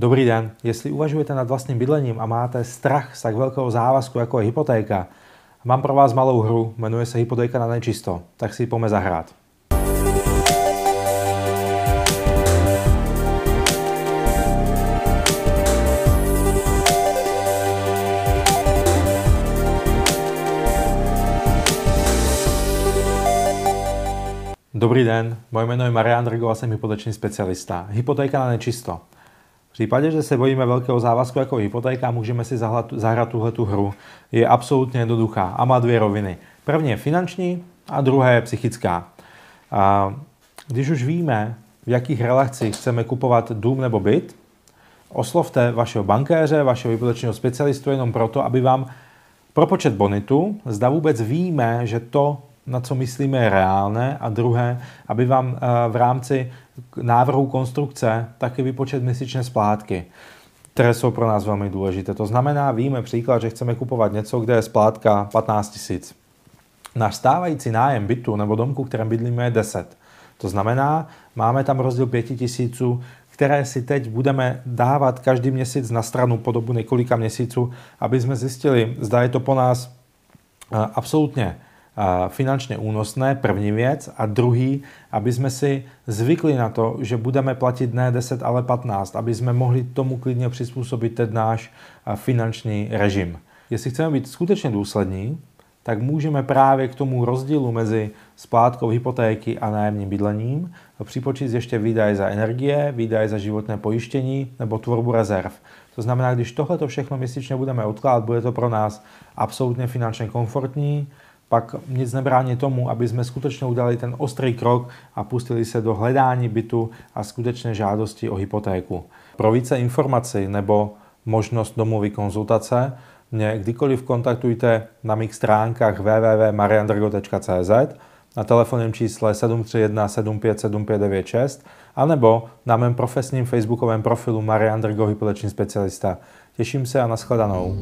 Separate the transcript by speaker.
Speaker 1: Dobrý den, jestli uvažujete nad vlastním bydlením a máte strach z tak velkého závazku, jako je hypotéka, mám pro vás malou hru, jmenuje se Hypotéka na nečisto, tak si ji pojďme zahrát. Dobrý den, moje jméno je Marian Drgo a jsem hypoteční specialista. Hypotéka na nečisto. Případě, že se bojíme velkého závazku jako hypotéka, můžeme si zahrát, zahrát tuhle tu hru. Je absolutně jednoduchá a má dvě roviny. První je finanční a druhá je psychická. A když už víme, v jakých relacích chceme kupovat dům nebo byt, oslovte vašeho bankéře, vašeho hypotečního specialistu jenom proto, aby vám propočet bonitu, zda vůbec víme, že to, na co myslíme, je reálné a druhé, aby vám eh, v rámci návrhu konstrukce taky vypočet měsíčné splátky, které jsou pro nás velmi důležité. To znamená, víme příklad, že chceme kupovat něco, kde je splátka 15 000. Náš stávající nájem bytu nebo domku, kterém bydlíme, je 10. To znamená, máme tam rozdíl 5 tisíců, které si teď budeme dávat každý měsíc na stranu po dobu několika měsíců, aby jsme zjistili, zda je to po nás eh, absolutně finančně únosné, první věc. A druhý, aby jsme si zvykli na to, že budeme platit ne 10, ale 15, aby jsme mohli tomu klidně přizpůsobit ten náš finanční režim. Jestli chceme být skutečně důslední, tak můžeme právě k tomu rozdílu mezi splátkou hypotéky a nájemním bydlením připočíst ještě výdaje za energie, výdaje za životné pojištění nebo tvorbu rezerv. To znamená, když tohle všechno měsíčně budeme odkládat, bude to pro nás absolutně finančně komfortní, pak nic nebrání tomu, aby jsme skutečně udali ten ostrý krok a pustili se do hledání bytu a skutečné žádosti o hypotéku. Pro více informací nebo možnost domluvy konzultace mě kdykoliv kontaktujte na mých stránkách www.mariandrgo.cz na telefonním čísle 731 757596 anebo na mém profesním facebookovém profilu Marian Drgo hypoteční specialista. Těším se a nashledanou.